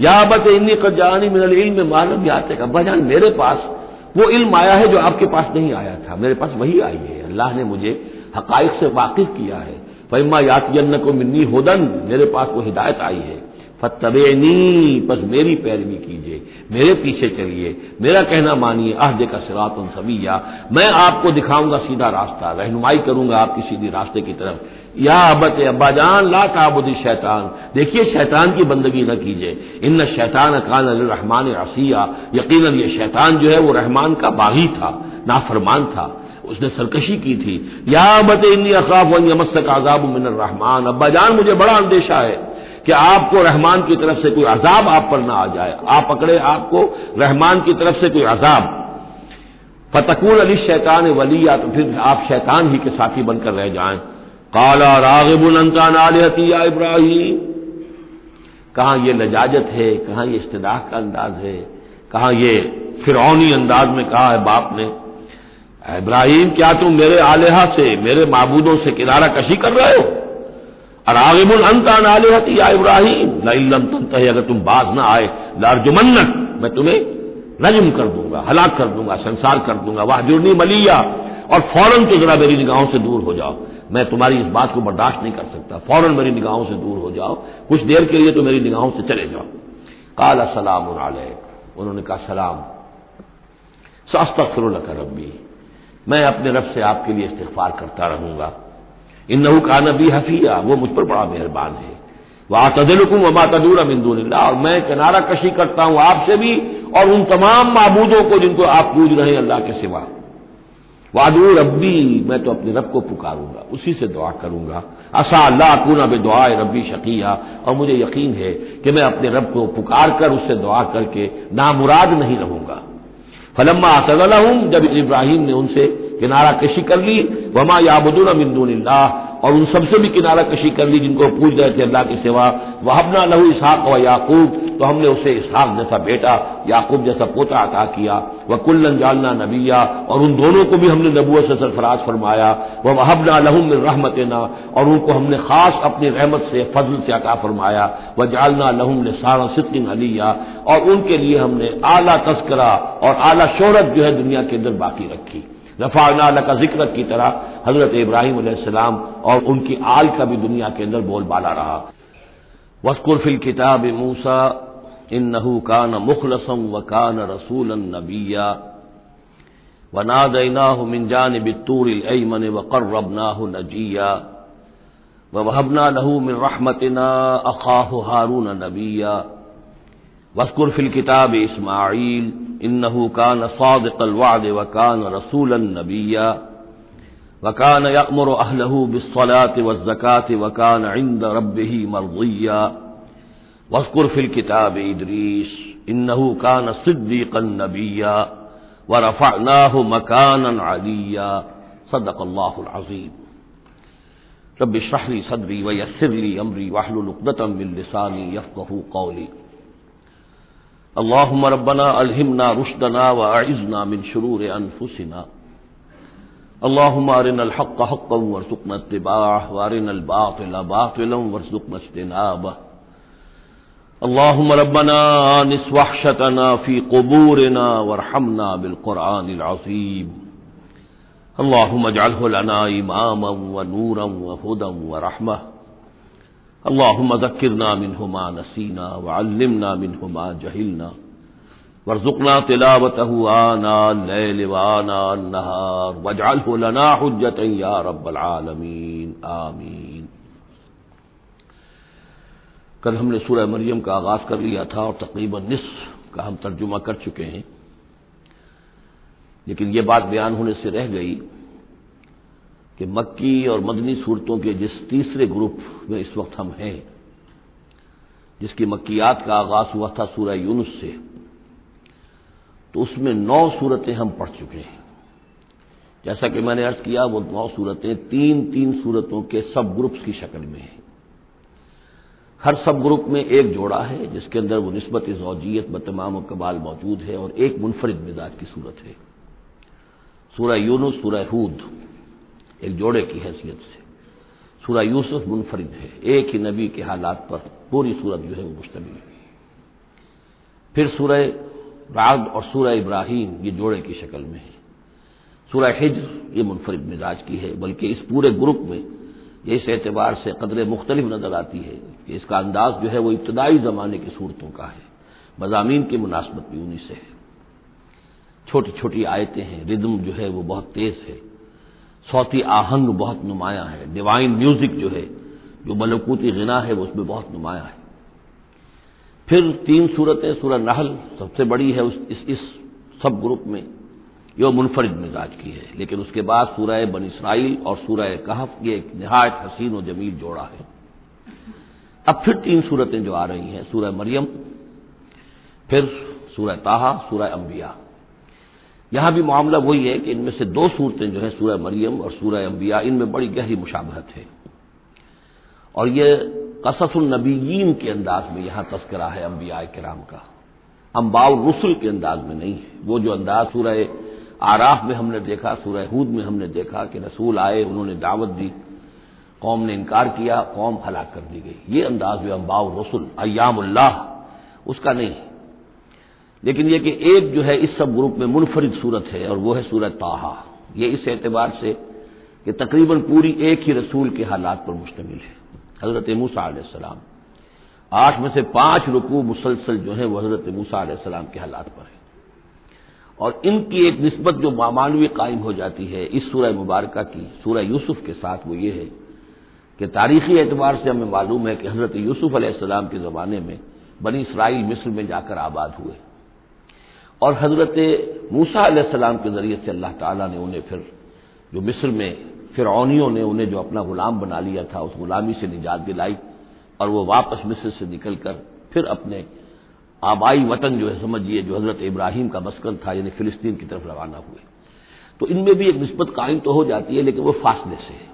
याबत इन्नी कजानी मिनल इल्म, मालूम याते का। बजान मेरे पास वो इल्म आया है जो आपके पास नहीं आया था। मेरे पास वही आई है। अल्लाह ने मुझे हकाइक से वाकिफ किया है। फैमा यातियन को मिन्नी होदन, मेरे पास वो हिदायत आई है। फतबेनी बस मेरी पैरवी कीजिए, मेरे पीछे चलिए, मेरा कहना मानिए, अहद का सिरात सविया मैं आपको दिखाऊँगा सीधा रास्ता, रहनुमाई करूँगा आपकी सीधी रास्ते की तरफ़। या अबत अब्बाजान, ला ताबुदी शैतान। देखिए, शैतान की बंदगी न कीजिए। इन शैतान कान रहमान असिया। यकीन ये शैतान जो है, वो रहमान का बागी था, नाफरमान था। उसने सरकशी की थी। या अबत इन असाफ यमस्क आजाब मिन रहमान। अब्बाजान, मुझे बड़ा अंदेशा है। कि आपको रहमान की तरफ़ से कोई अजाब आप पर ना आ जाए। आप पकड़े आपको रहमान की तरफ़ से कोई अजाब। फतकून अली शैतान वलिया तो फिर आप शैतान ही के साथी बनकर रह जाएँ। काला रागिबुल आलहतिया इब्राहिम। कहाँ ये लजाजत है, कहाँ ये इस्तदाह का अंदाज है, कहाँ ये फिरौनी अंदाज में कहा है बाप ने इब्राहिम, क्या तुम मेरे आलेहा से, मेरे माबूदों से किनारा कशी कर रहे हो? अरागिबुल अंतान आलेहती, या इब्राहिम लम तंत अगर तुम बाज ना आए, लारजुमन्नक, मैं तुम्हें नजम कर दूँगा, हलाक कर दूँगा, संसार कर दूँगा वाह जुर्नी मलिया, और फ़ौरन तो जरा मेरी निगाहों से दूर हो जाओ। मैं तुम्हारी इस बात को बर्दाश्त नहीं कर सकता, फ़ौरन मेरी निगाहों से दूर हो जाओ, कुछ देर के लिए तो मेरी निगाहों से चले जाओ। काला सलाम उन्होंने कहा, सलाम सस्तफर रबी मैं अपने रब से आपके लिए इस्तफार करता रहूँगा। इन नहू का नबी हफिया, वो मुझ पर बड़ा मेहरबान है। वह तदिलकुम वबा तदूर अमिंदूल्ला और मैं किनारा कशी करता हूँ आपसे भी, और उन तमाम मबूदों को जिनको आप पूज रहे हैं अल्लाह के सिवा। वादू रब्बी, मैं तो अपने रब को पुकारूँगा, उसी से दुआ करूँगा। असा अल्लाह कूना बे दुआ रब्बी शकिया, और मुझे यकीन है कि मैं अपने रब को पुकार कर उससे दुआ करके नामुराद नहीं रहूँगा। फलम्मा असगला हूँ जब इब्राहिम ने उनसे किनारा कशी कर ली, वमा याबुदून मिंदून और उन सबसे भी किनारा कशी कर ली, जिनको पूछ रहे थे अल्लाह की सेवा। वहबना लहू इसहाक व याकूब तो हमने उसे इसहाक जैसा बेटा, याकूब जैसा पोता अता किया। वह कुल्लन जालना नबिया, और उन दोनों को भी हमने नबूत से सरफराज फरमाया। वह वहबना लहूम रहमत ना और उनको हमने खास अपनी रहमत से, फजल से अता फरमाया। वह जालना लहूम सारा सिद्दीन अलिया, और उनके लिए हमने आला तस्करा और आला शोहरत जो है दुनिया के अंदर बाकी रखी। रफाना का ज़िक्र की तरह हज़रत इब्राहिम सलाम और उनकी आल का भी दुनिया के अंदर बोलबाला रहा। वस्कुर फिल किताब मूसा इन नहू कान मुखलसम व कान रसूल नबिया। व नादना मिन जान बितूर मन व कर्रबना नजिया। वहबना लहू मिन रहमतना अखाह हारून नबिया। वस्कुर फिल किताब इसमाइल इन्नहू कान सादकल वाद वकान रसूल नबिया वकान यमर अहलहू बिस्सलात वज़क़ात वकान इंद रब्बही मरज़िया वस्कुर फिल किताब इदरीस इन्नहू कान सिद्दीकन नबिया व रफ़ानाह मकान अलिया सदक़ल्लाहुल अज़ीम रब शहरी सदरी व यसरली अमरी वाहलुलुक़दतम बिल लिसानी यफ़क़हू कौली अल्लाहुम रब्बना अलहिमना रुशदना व अइजना मिन शुरूर अनफुसिना। अल्लाहुम अरिनल हक़ हक़्क़न वरज़ुक़ना इत्तिबाअह व अरिनल बातिल बातिलन वरज़ुक़ना इज्तिनाबह अल्लाहुम रब्बना आनिस वहशतना फ़ी क़ुबूरिना वरहमना बिल क़ुरआनिल अज़ीम। अल्लाहुम अजअलहु लना इमामन व नूरन व हुदन व रहमह अल्लाहुम ज़क्किरना मिनहुमा नसीना व अल्लिमना मिनहुमा जहिलना। वरजुकना तिलावत आना लवाना नहार। वजाल लना हजत या रब्बल आमीन। कल हमने सूरह मरियम का आगाज़ कर लिया था और तकरीबन निस्फ का हम तर्जुमा कर चुके हैं। लेकिन यह बात बयान होने से रह गई कि मक्की और मदनी सूरतों के जिस तीसरे ग्रुप में इस वक्त हम हैं, जिसकी मक्कियात का आगाज़ हुआ था सूरह यूनुस से तो उसमें नौ सूरतें हम पढ़ चुके हैं। जैसा कि मैंने अर्ज़ किया, वो नौ सूरतें तीन तीन सूरतों के सब ग्रुप्स की शक्ल में हैं। हर सब ग्रुप में एक जोड़ा है, जिसके अंदर वो नस्बत जौजियत ब तमाम कबाल मौजूद है और एक मुनफरद मिजाज की सूरत है। सूरह यूनुस, सूरह हूद। एक जोड़े की हैसियत से। सूरह यूसुफ मुनफरद है। एक ही नबी के हालात पर पूरी सूरत जो है वो मुश्तमिल है फिर सूरह राग और सूरह इब्राहिम ये जोड़े की शक्ल में है। सूरह हिज्र ये मुनफरद मिजाज की है, बल्कि इस पूरे ग्रुप में ये इस एतबार से कदर मुख्तलिफ़ नज़र आती है कि इसका अंदाज जो है वो इब्तदाई जमाने की सूरतों का है। मजामी की मुनासबत भी उन्हीं से है। छोटी छोटी आयतें हैं, रिदम जो है वो बहुत तेज है। सौती आहंग बहुत नुमाया है। डिवाइन म्यूज़िक जो है जो मलकूती गिना है वो उसमें बहुत नुमाया है। फिर तीन सूरतें सूरह नहल सबसे बड़ी है उस इस, इस सब ग्रुप में जो मुनफरद मिजाज की है। लेकिन उसके बाद सूरह बन इसराइल और सूरह कहफ ये एक नहायत हसीन और जमील जोड़ा है। अब फिर तीन सूरतें जो आ रही हैं सूरह मरियम फिर सूरह ताहा सूरह अंबिया। यहाँ भी मामला वही है कि इनमें से दो सूरतें जो है, सूरह मरियम और सूरह अंबिया, इनमें बड़ी गहरी मुशाबहत है। और ये कससुलनबीन के अंदाज में यहाँ तस्करा है अंबिया कराम का। अम्बाउ रसुल के अंदाज में नहीं है। वो जो अंदाज सूरह आराफ में हमने देखा, सूरह हूद में हमने देखा कि रसूल आए, उन्होंने दावत दी, कौम ने इनकार किया, कौम हलाक कर दी गई। ये अंदाज जो अम्बाउ रसुल अयामुल्लाह उसका नहीं। है लेकिन यह कि एक जो है इस सब ग्रुप में मुनफरिद सूरत है और वो है सूरत ताहा। ये इस एतबार से कि तकरीबन पूरी एक ही रसूल के हालात पर मुश्तमिल है। हज़रत मूसा सलाम। आठ में से पाँच रुकू मुसलसल जो है वह हज़रत मूसा सलाम के हालात पर है। और इनकी एक नस्बत जो मामानवी कायम हो जाती है इस सूरह मुबारक की, सूरह यूसुफ के साथ वो ये है कि तारीखी एतबार से हमें मालूम है कि हज़रत यूसुफ अलैहिस्सलाम के ज़माने में बनी इसराइल, मिस्र में जाकर आबाद हुए। और हज़रत मूसा अलैहिस्सलाम के ज़रिए से अल्लाह ताला ने उन्हें फिर, जो मिस्र में फिरौनियों ने उन्हें जो अपना गुलाम बना लिया था, उस गुलामी से निजात दिलाई और वो वापस मिस्र से निकलकर फिर अपने आबाई वतन जो है समझिए जो हज़रत इब्राहिम का मस्कन था, यानी फिलिस्तीन की तरफ़ रवाना हुए। तो इनमें भी एक नस्बत कायम तो हो जाती है, लेकिन वो फासले से है।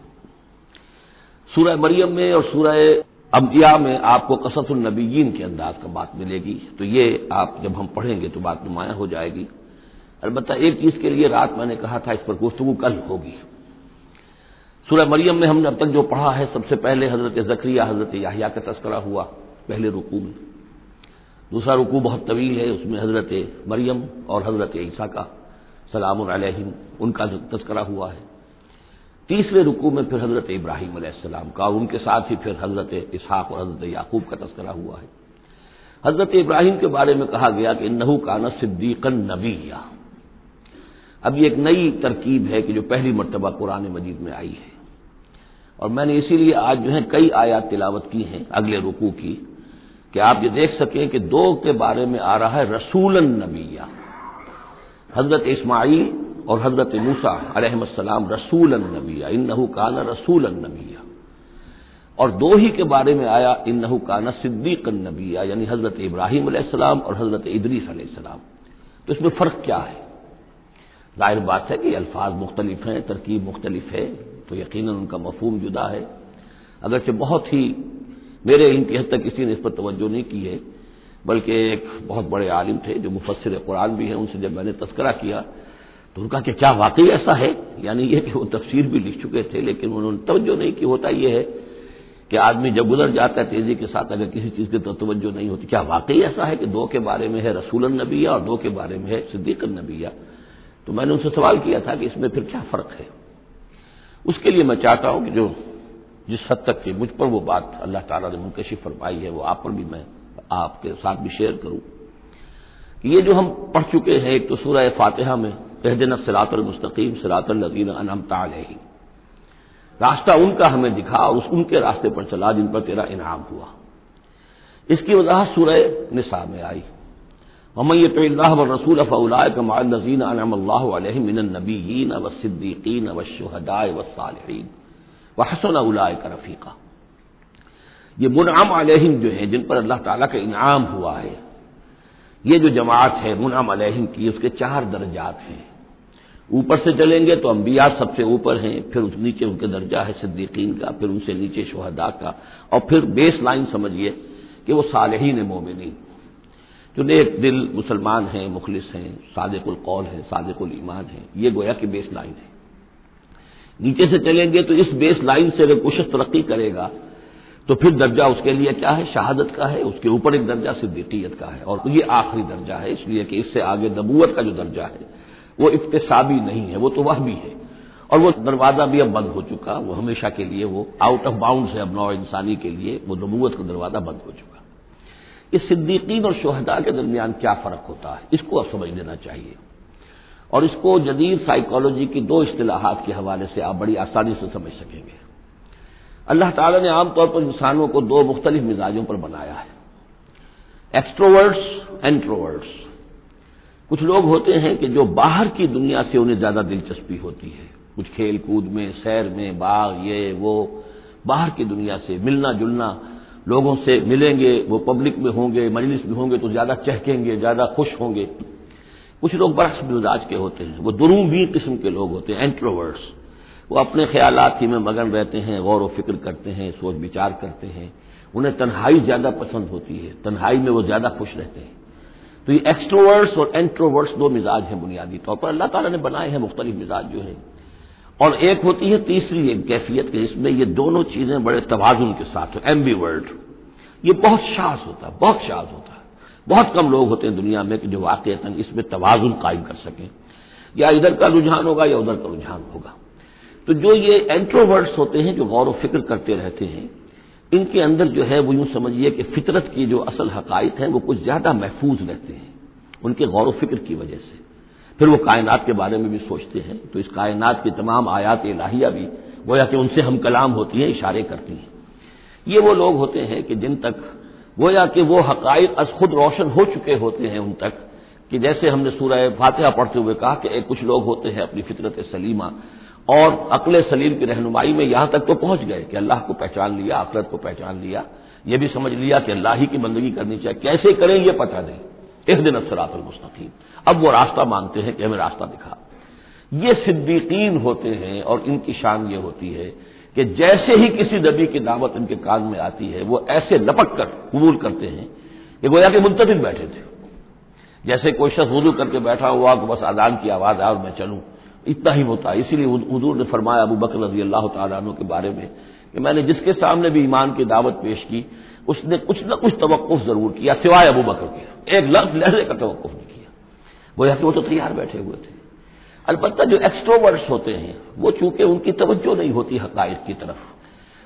सूरह मरियम में और सूरह अम्बिया में आपको कसतुलनबीन के अंदाज का बात मिलेगी। तो ये आप जब हम पढ़ेंगे तो बात नुमाया हो जाएगी। अलबत्त एक चीज़ के लिए रात मैंने कहा था, इस पर गुफ्तु कल होगी। सूरह मरियम में हमने अब तक जो पढ़ा है, सबसे पहले हज़रत जक्रिया, हज़रत याहिया का तस्करा हुआ, पहले रुकू में। दूसरा रुकू बहुत तवील है, उसमें हज़रत मरियम और हज़रत ईसा का सलाम उनका तस्करा हुआ है। तीसरे रुकू में फिर हज़रत इब्राहिम का, उनके साथ ही फिर हज़रत इसहाक और हज़रत याकूब का तस्करा हुआ है। हज़रत इब्राहिम के बारे में कहा गया कि नहू काना सिद्दीकन नबीया। अब ये एक नई तरकीब है कि जो पहली मरतबा कुरान मजीद में आई है। और मैंने इसीलिए आज जो है कई आयात तिलावत की हैं अगले रुकू की, कि आप ये देख सकें कि दो के बारे में आ रहा है रसूलन नबीया। हज़रत इस्माइल और हज़रत मूसा अलैहिस्सलाम रसूल नबिया इन नहू काना रसूल नबिया। और दो ही के बारे में आया इन नहू काना सिद्दीक नबिया, यानी हज़रत इब्राहिम अलैहिस्सलाम और हज़रत इदरीस अलैहिस्सलाम। तो इसमें फ़र्क क्या है? ज़ाहिर बात है कि अल्फाज मुख्तलिफ़ हैं, तरकीब मुख्तलिफ़ है तो यकीन उनका मफहम जुदा है। अगरचे बहुत ही मेरे इनकी हद तक किसी ने इस पर तवज्जो नहीं की है, बल्कि एक बहुत बड़े आलिम थे जो मुफसर कुरान भी हैं, उनसे जब मैंने तस्करा किया तो उनका कि क्या वाकई ऐसा है? यानी ये कि वो तफसीर भी लिख चुके थे, लेकिन उन्होंने तवज्जो नहीं की। होता यह है कि आदमी जब गुजर जाता है तेज़ी के साथ, अगर किसी चीज़ की तो तवज्जो नहीं होती। क्या वाकई ऐसा है कि दो के बारे में है रसूलन नबिया और दो के बारे में है सिद्दीकन नबिया? तो मैंने उनसे सवाल किया था कि इसमें फिर क्या फ़र्क है? उसके लिए मैं चाहता हूँ कि जो जिस हद तक की मुझ पर वो बात अल्लाह ताला ने मुनकशिफ फरमाई है, वो आप पर भी मैं आपके साथ भी शेयर करूँ। कि ये जो हम पढ़ चुके हैं, एक तो सूरह फातिहा में तहदिन सरातल मुस्तकीम सरातल लजीन अनम रास्ता उनका हमें दिखा, उस उनके रास्ते पर चला जिन पर तेरा इनाम हुआ। इसकी वजह सूरह निसा में आई। ममैय तो रसूल फ़लाय कमाजीन मिन नबीन व सिद्दीकीन व शहदाय व सालहीन व हसन उलाय का रफ़ीका। ये मुनाम अलहिम जो है, जिन पर अल्लाह ताला का इनाम हुआ है, ये जो जमात है मुनाम अलहिम की, उसके चार दर्जात हैं। ऊपर से चलेंगे तो अंबिया सबसे ऊपर हैं, फिर उस नीचे उनके दर्जा है सिद्दीकीन का, फिर उनसे नीचे शहदा का, और फिर बेस लाइन समझिए कि वो सालहीन मोमिन जो नेक दिल मुसलमान हैं, मुखलिस हैं, सादिकुल कौल है, सादिकुल ईमान है, ये गोया की बेस लाइन है। नीचे से चलेंगे तो इस बेस लाइन से अगर कुछ तरक्की करेगा तो फिर दर्जा उसके लिए क्या है? शहादत का है, उसके ऊपर एक दर्जा सिद्दीकियत का है, और ये आखिरी दर्जा है, इसलिए कि इससे आगे नबूत का जो दर्जा है वो इफ्तसाबी नहीं है, वो तो वह भी है। और वो दरवाज़ा भी अब बंद हो चुका, वो हमेशा के लिए वो आउट ऑफ़ बाउंड है अब नौ इंसानी के लिए, वो नबूत का दरवाज़ा बंद हो चुका। इस सिद्दीकीन और शहदा के दरमियान क्या फ़र्क होता है, इसको अब समझ लेना चाहिए। और इसको जदीद साइकोलॉजी की दो असलाहत के हवाले से आप बड़ी आसानी से समझ सकेंगे। अल्लाह ताला ने आमतौर पर इंसानों को दो मुख्तलिफ़ मिजाजों पर बनाया है। एक्सट्रोवर्ड्स एंट्रोवर्ड्स कुछ लोग होते हैं कि जो बाहर की दुनिया से उन्हें ज़्यादा दिलचस्पी होती है। कुछ खेल कूद में, सैर में, बाग, ये, वो, बाहर की दुनिया से मिलना जुलना लोगों से मिलेंगे, वो पब्लिक में होंगे, मजलिस में होंगे तो ज़्यादा चहकेंगे, ज़्यादा खुश होंगे। कुछ लोग बरस मिजाज के होते हैं। वो दुरूबी किस्म के लोग होते हैं एंट्रोवर्ड्स वो अपने ख्याल ही में मगन रहते हैं, गौर व फ़िक्र करते हैं सोच विचार करते हैं। उन्हें तन्हाई ज़्यादा पसंद होती है। तन्हाई में वो ज़्यादा खुश रहते हैं। तो ये एक्सट्रोवर्ड्स और एंट्रोवर्ड्स दो मिजाज हैं बुनियादी तौर पर। अल्लाह ताला ने बनाए हैं मुख्तलिफ़ मिजाज जो है। और एक होती है तीसरी एक कैफियत के, जिसमें ये दोनों चीज़ें बड़े तवाजुन के साथ हो। एम्बी वर्ल्ड ये बहुत शाज होता है, बहुत शाज होता है। बहुत कम लोग होते हैं दुनिया में कि जो वाकता इसमें तवाजुन कायम कर सकें। या इधर का रुझान होगा या उधर का रुझान होगा। तो जो ये एंट्रोवर्ड्स होते हैं, जो गौर फ़िक्र करते रहते हैं इनके अंदर जो है वो यूँ समझिए कि फितरत की जो असल हकायक हैं, वो कुछ ज़्यादा महफूज रहते हैं, उनके गौर फ़िक्र की वजह से। फिर वो कायनात के बारे में भी सोचते हैं तो इस कायनात की तमाम आयात इलाहिया भी गोया कि उनसे हम कलाम होती हैं, इशारे करती हैं। ये वो लोग होते हैं कि जिन तक गोया कि वो हकायक अज खुद रोशन हो चुके होते हैं उन तक कि जैसे हमने सूरह फातिहा पढ़ते हुए कहा कि कुछ लोग होते हैं अपनी फितरत सलीमा और अकल सलीम की रहनुमाई में यहाँ तक तो पहुँच गए कि अल्लाह को पहचान लिया, आखरत को पहचान लिया। यह भी समझ लिया कि अल्लाह ही की बंदगी करनी चाहिए। कैसे करें यह पता नहीं। एक दिन असरातुल अब वो रास्ता मांगते हैं कि हमें रास्ता दिखा। ये सिद्दीकीन होते हैं और इनकी शान ये होती है कि जैसे ही किसी नबी की दावत इनके कान में आती है, वो ऐसे लपक कर कबूल करते हैं कि गोया के मुंतदिन बैठे थे। जैसे कोई शख्स वज़ू करके बैठा हुआ कि बस आजान की आवाज़ आए और मैं चलूँ। इतना ही होता है। इसीलिए हजूर ने फरमाया अबू बकर रज़ी अल्लाह तु के बारे में कि मैंने जिसके सामने भी ईमान की दावत पेश की, उसने कुछ न कुछ तवक्फ ज़रूर किया, सिवाय अबू बकर के। एक लफ्ज लहजे का तवक्फ नहीं किया। गोया कि वो तो तैयार बैठे हुए थे। अलबत्त जो एक्सट्रोवर्ड्स होते हैं, वो चूँकि उनकी तवज्जो नहीं होती हकायक की तरफ़।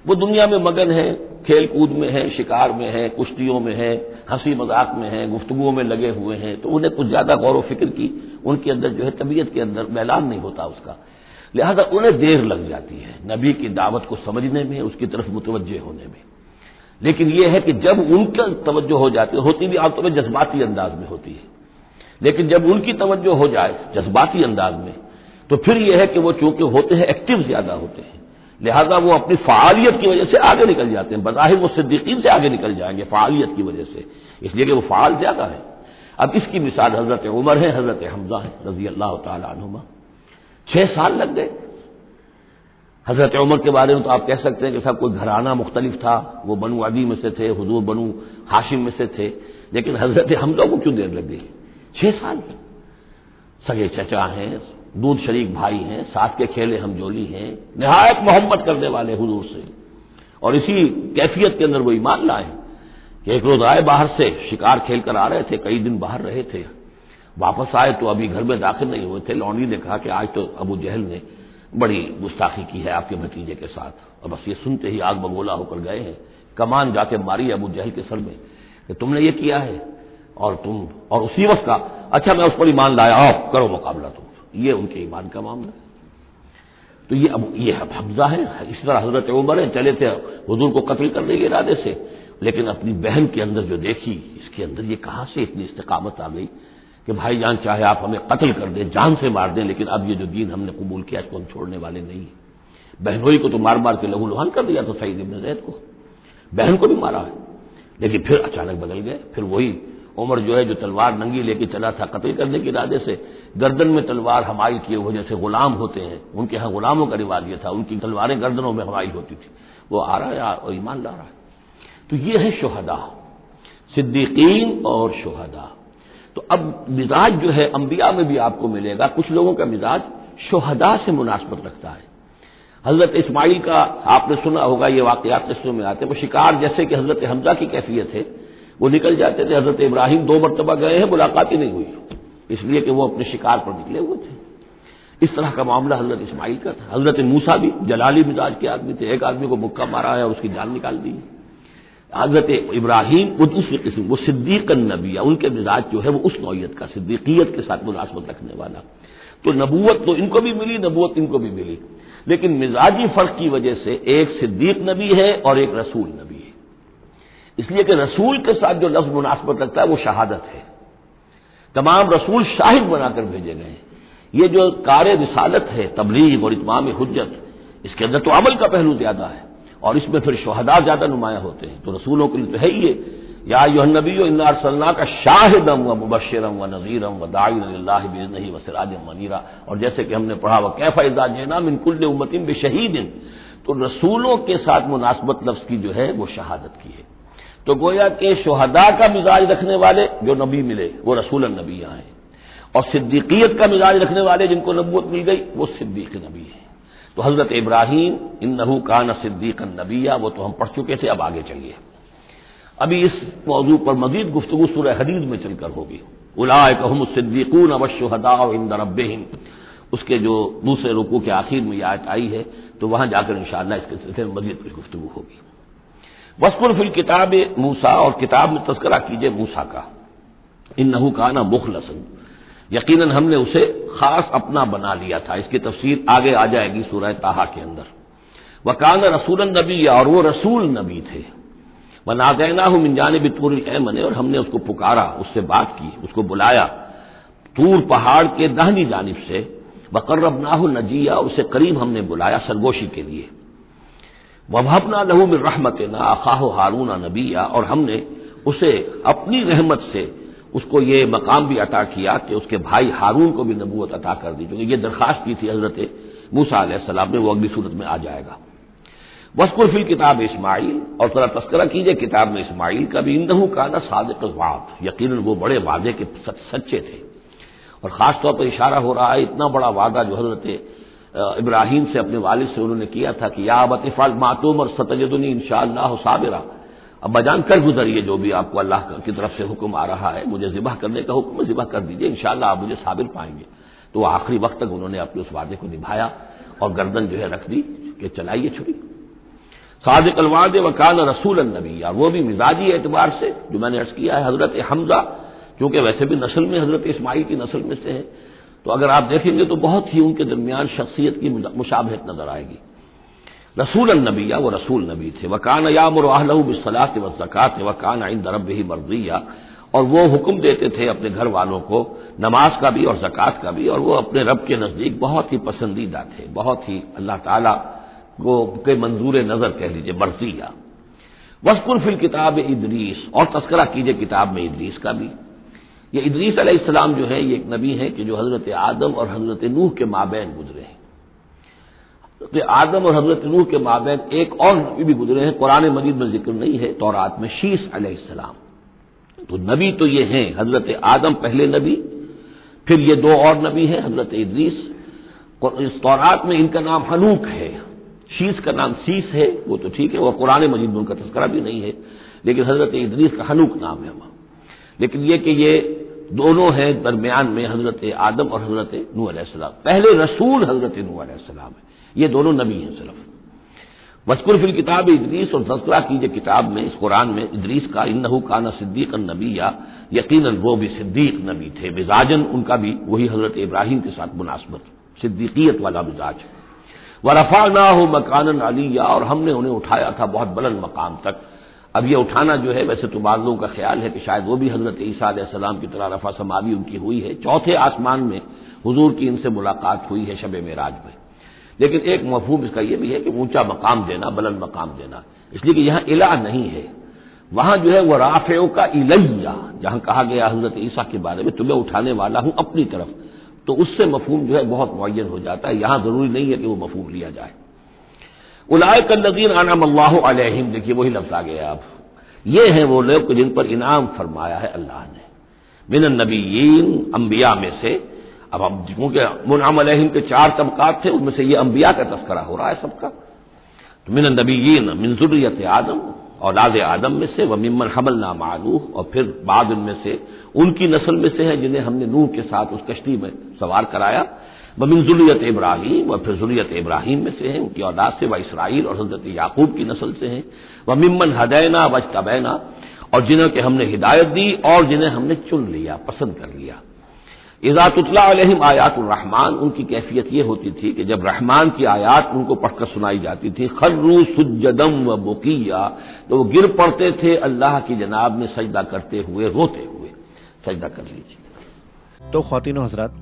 वो दुनिया में मगन है खेल कूद में है, शिकार में है, कुश्तियों में है हँसी मज़ाक में है, गुफ्तगुओं में लगे हुए हैं तो उन्हें कुछ ज़्यादा गौर फ़िक्र की, उनके अंदर जो है तबीयत के अंदर मैलान नहीं होता उसका। लिहाजा उन्हें देर लग जाती है, नबी की दावत को समझने में, उसकी तरफ़ मुतवजह होने में। लेकिन यह है कि जब उनका तवज्जो हो जाती है, होती भी आमतौर में जज्बाती अंदाज में होती है। लेकिन जब उनकी तवज्जो हो जाए, जज्बाती अंदाज में तो फिर यह है कि वो चूँकि होते हैं एक्टिव ज़्यादा होते हैं। लिहाजा वो अपनी फालियत की वजह से आगे निकल जाते हैं। बज़ाहिर वो सिद्दीकीन से आगे निकल जाएँगे फालियत की वजह से। इसलिए कि वो फाल ज़्यादा है। अब इसकी मिसाल हज़रत उमर है, हज़रत हमजा है रज़ी अल्लाह तुमा छह साल लग गए। हज़रत उमर के बारे में तो आप कह सकते हैं कि सब कोई घराना मुख्तलिफ़ था। वो बनु अदी में से थे, हजूर बनु हाशिम में से थे। लेकिन हज़रत हमजा को क्यों देर लग गई? छह साल। सगे चचा हैं दूध शरीक भाई हैं, साथ के खेले हम जोली हैं, नहायत मोहब्बत करने वाले हजूर से। और इसी कैफियत के अंदर वो ईमान लाए कि एक रोज आए बाहर से, शिकार खेल कर आ रहे थे, कई दिन बाहर रहे थे। वापस आए तो अभी घर में दाखिल नहीं हुए थे। लौंडी ने कहा कि आज तो अबू जहल ने बड़ी गुस्ताखी की है आपके भतीजे के साथ। और बस ये सुनते ही आग बगोला होकर गए हैं। कमान जाके मारी अबू जहल के सर में कि तुमने ये किया है? और तुम, और उसी वक्त का अच्छा मैं उस पर ईमान लाया। आओ, करो मुकाबला तुम। ये उनके ईमान का मामला है। तो ये अब, ये हमजा है। इस तरह हज़रत उमर है, चले थे, हजूर को कत्ल करने के इरादे से। लेकिन अपनी बहन के अंदर जो देखी, इसके अंदर ये कहाँ से इतनी इस्तकामत आ गई कि भाई जान चाहे आप हमें कत्ल कर दें, जान से मार दें, लेकिन अब ये जो दीन हमने कबूल किया, इसको हम छोड़ने वाले नहीं बहनोई को तो मार मार के लहू लुहान कर दिया तो सईद इबन जैद को। बहन को भी मारा है। लेकिन फिर अचानक बदल गए। फिर वही उमर जो है, जो तलवार नंगी लेके चला था कत्ल करने के इरादे से गर्दन में तलवार हमारी किए हुए जैसे गुलाम होते हैं। उनके यहाँ गुलामों का रिवाज यह था, उनकी तलवारें गर्दनों में हमारी होती थी। वो आ रहा है और ईमान ला रहा है। तो ये है शोहदा, सिद्दीकीन और शोहदा। तो अब मिजाज जो है, अंबिया में भी आपको मिलेगा। कुछ लोगों का मिजाज शोहदा से मुनासबत रखता है। हज़रत इस्माइल का आपने सुना होगा, ये वाकयात किस्सों में आते वो शिकार जैसे कि हज़रत हमजा की कैफियत है। वो निकल जाते थे, हज़रत इब्राहिम दो मरतबा गए हैं, मुलाकात ही नहीं हुई। इसलिए कि वो अपने शिकार पर निकले हुए थे। इस तरह का मामला हज़रत इस्माइल का था। हज़रत मूसा भी जलाली मिजाज के आदमी थे। एक आदमी को मुक्का मारा है, उसकी जान निकाल दी। हज़रत इब्राहिम वो दूसरे किस्म, वो सिद्दीक नबी उनके मिजाज जो है वो उस नौयत का सिद्दीकियत के साथ मुलाजमत रखने वाला। तो नबूवत तो इनको भी मिली, नबूवत इनको भी मिली। लेकिन मिजाजी फ़र्क की वजह से एक सिद्दीक नबी है और एक रसूल नबी है। इसलिए कि रसूल के साथ जो लफ्ज मुनासबत रखता है, वो शहादत है। तमाम रसूल शाहिद बनाकर भेजे गए ये जो कार्य रिसालत है, तबलीग और इतमाम हजत इसके अंदर तो अमल का पहलू ज़्यादा है और इसमें फिर शहदा ज़्यादा नुमाया होते हैं। तो रसूलों के लिए तो है ही ये। या नबी इन्ना सल्ला का शाहिदम व मुबशरम व नजीरम व दाई व सिराज मनीरा। और जैसे कि हमने पढ़ा व कैफा इजा जेना मिनकुल्ल उम्मतिन बेशहीद तो रसूलों के साथ मुनासबत लफ्ज की जो है, वो शहादत की है। तो गोया के शहदा का मिजाज रखने वाले जो नबी मिले, वो रसूल नबी यहाँ है। और सिद्दीकियत का मिजाज रखने वाले जिनको नबूत मिल गई, वो सिद्दीक नबी है। तो हज़रत इब्राहिम इन नहू कान सिद्दीक नबिया, वो तो हम पढ़ चुके थे, अब आगे चलिए। अभी इस मौजू पर मजीद गुफ्तु सुर हदीद में चलकर होगी। उलाय कहम सिद्दीकून अवशहदा इन रबिन उसके जो दूसरे रुकू के आखिर में यह आई है तो वहाँ जाकर इंशाला इसके सिलसिले में मजीद कुछ गुफ्तु होगी। वसपुर फिल किताब मूसा, और किताब में तस्करा कीजिए मूसा का। इन नहू का ना मुखलसन। यकीनन हमने उसे खास अपना बना लिया था। इसकी तफसीर आगे आ जाएगी सूरह ताहा के अंदर। वकान रसूल नबी और वो रसूल नबी थे। वनादैना हूँ मिनजान भी तूर मने और हमने उसको पुकारा, उससे बात की, उसको बुलाया। तूर पहाड़ के दाहनी जानब से। बकर्रब नाहु नजिया उसे करीब हमने बुलाया सरगोशी के लिए। वभबना लहू में रहमत, ना अखाह हारून नबिया। और हमने उसे अपनी रहमत से उसको ये मकाम भी अता किया कि उसके भाई हारून को भी नबूत अता कर दी। क्योंकि ये दरखास्त की थी हज़रत मूसा सलाम ने वो अगली सूरत में आ जाएगा। वस्कुर फिल किताब इस्माइल, और थोड़ा तस्करा कीजिए किताब में इस्माइल का भी। इंदहू का ना सादिक वाद यकीन वो बड़े वादे के सच्चे थे। और खासतौर पर इशारा हो रहा है, इतना बड़ा वादा जो हज़रत इब्राहिम से अपने वालिद से उन्होंने किया था कि या बतिफाल मातूम और सतजदनी इंशा साबिरा। अब बजान कर गुजरिए जो भी आपको अल्लाह की तरफ़ से हुक्म आ रहा है, मुझे जिबा करने का हुक्म जिबा कर दीजिए इंशाला आप मुझे साबिर पाएँगे। तो आखिरी वक्त तक उन्होंने अपने उस वादे को निभाया और गर्दन जो है रख दी कि चलाइए छुरी। सादिक अलवाद वकान रसूल नबी। और वो भी मिजाजी एतबार से, जो मैंने अर्ज़ किया है हज़रत हमजा, क्योंकि वैसे भी नस्ल में हज़रत इस्माइल की नस्ल में से है। तो अगर आप देखेंगे तो बहुत ही उनके दरमियान शख्सियत की मुशाबहत नज़र आएगी। रसूल नबिया, वो रसूल नबी थे। वकान यामरहलू बिसलात व जक़ात वकान इन दरब ही मर्जिया और वो हुक्म देते थे अपने घर वालों को, नमाज़ का भी और जक़ात का भी। और वो अपने रब के नज़दीक बहुत ही पसंदीदा थे। बहुत ही अल्लाह ताला को के मंजूर नज़र कह लीजिए बरसिया वसकुर फिल किताब इदरीस, और तस्करा कीजिए किताब में इदरीस का भी। ये इदरीस अलैहिस्सलाम जो है, ये एक नबी है कि जो हज़रत आदम और हज़रत नूह के माबैन गुजरे हैं। हज़रत आदम और हज़रत नूह के माबैन एक और नबी भी गुजरे हैं, कुरान मजीद में ज़िक्र नहीं है, तौरात में शीश अलैहिस्सलाम। तो नबी तो ये हैं, हज़रत आदम पहले नबी, फिर ये दो और नबी हैं, हज़रत इदरीस। इस तौरात में इनका नाम हनूक है। शीस का नाम शीस है, वो तो ठीक है वह कुरान मजीद में उनका तस्करा भी नहीं है, लेकिन हज़रत इदरीस का हनूक नाम है लेकिन यह कि ये दोनों हैं दरमियान में हज़रत आदम और हज़रत नू अलैहिस्सलाम पहले रसूल हज़रत नू अलैहिस्सलाम है। ये दोनों नबी हैं सिर्फ़। मस्कुर फिल किताब इदरीस और तस्करा कीजिए किताब में, इस कुरान में इदरीस का इन नहू काना सिद्दीक नबी या यकीन वो भी सिद्दीक नबी थे। मिजाजन उनका भी वही हज़रत इब्राहिम के साथ मुनासबत, सिद्दीकियत वाला मिजाज। व रफा ना हो मकान अलिया और हमने उन्हें उठाया था बहुत बुलंद मकाम तक। अब यह उठाना जो है, वैसे तो बाद का ख्याल है कि शायद वो भी हज़रत ईसा सलाम की तरह रफा समावी उनकी हुई है। चौथे आसमान में हजूर की इनसे मुलाकात हुई है शब मेराज में। लेकिन एक मफहूम इसका यह भी है कि ऊँचा मकाम देना, बुलंद मकाम देना। इसलिए कि यहाँ इला नहीं है। वहाँ जो है वह राफेओ का इलैया, जहाँ कहा गया हज़रत ईसा के बारे में, तुम्हें उठाने वाला हूँ अपनी तरफ़। तो उससे मफहूम जो है बहुत मुन हो जाता है। यहाँ ज़रूरी नहीं है कि वो मफहूम लिया जाए। उलाय कल्लदीन आनाम अल्लाह अलहिम। देखिए, वही लफ्ज आ गया अब। ये हैं वो लोग जिन पर इनाम फरमाया है अल्लाह ने। मिन नबीन अम्बिया में से। अब हम क्योंकि मुनाम अलहिम के चार तबकात थे, उनमें से ये अम्बिया का तस्करा हो रहा है सबका। तो मिन नबीन मिनजुरियत आदम और औलाद आदम में से, व मिमन हमल नाम मालूह, और फिर बाद उनमें से, उनकी नस्ल में से है जिन्हें हमने नूह के साथ उस कश्ती में सवार कराया। व मिनजुलियत इब्राहिम और फिर जुलियत इब्राहिम में से है, उनकी औलाद से, व इसराइल और हज़रत याकूब की नस्ल से है। व मिमन हदैना वज तबैना और जिन्हें कि हमने हिदायत दी और जिन्हें हमने चुन लिया, पसंद कर लिया। इजातुल्ला रहमान, उनकी कैफियत यह होती थी कि जब रहमान की आयात उनको पढ़कर सुनाई जाती थी, खर्रू सुजदम व बुकिया तो वो गिर पड़ते थे, अल्लाह की जनाब में सजदा करते हुए, रोते हुए, सजदा कर लीजिए। तो खातिन हजरात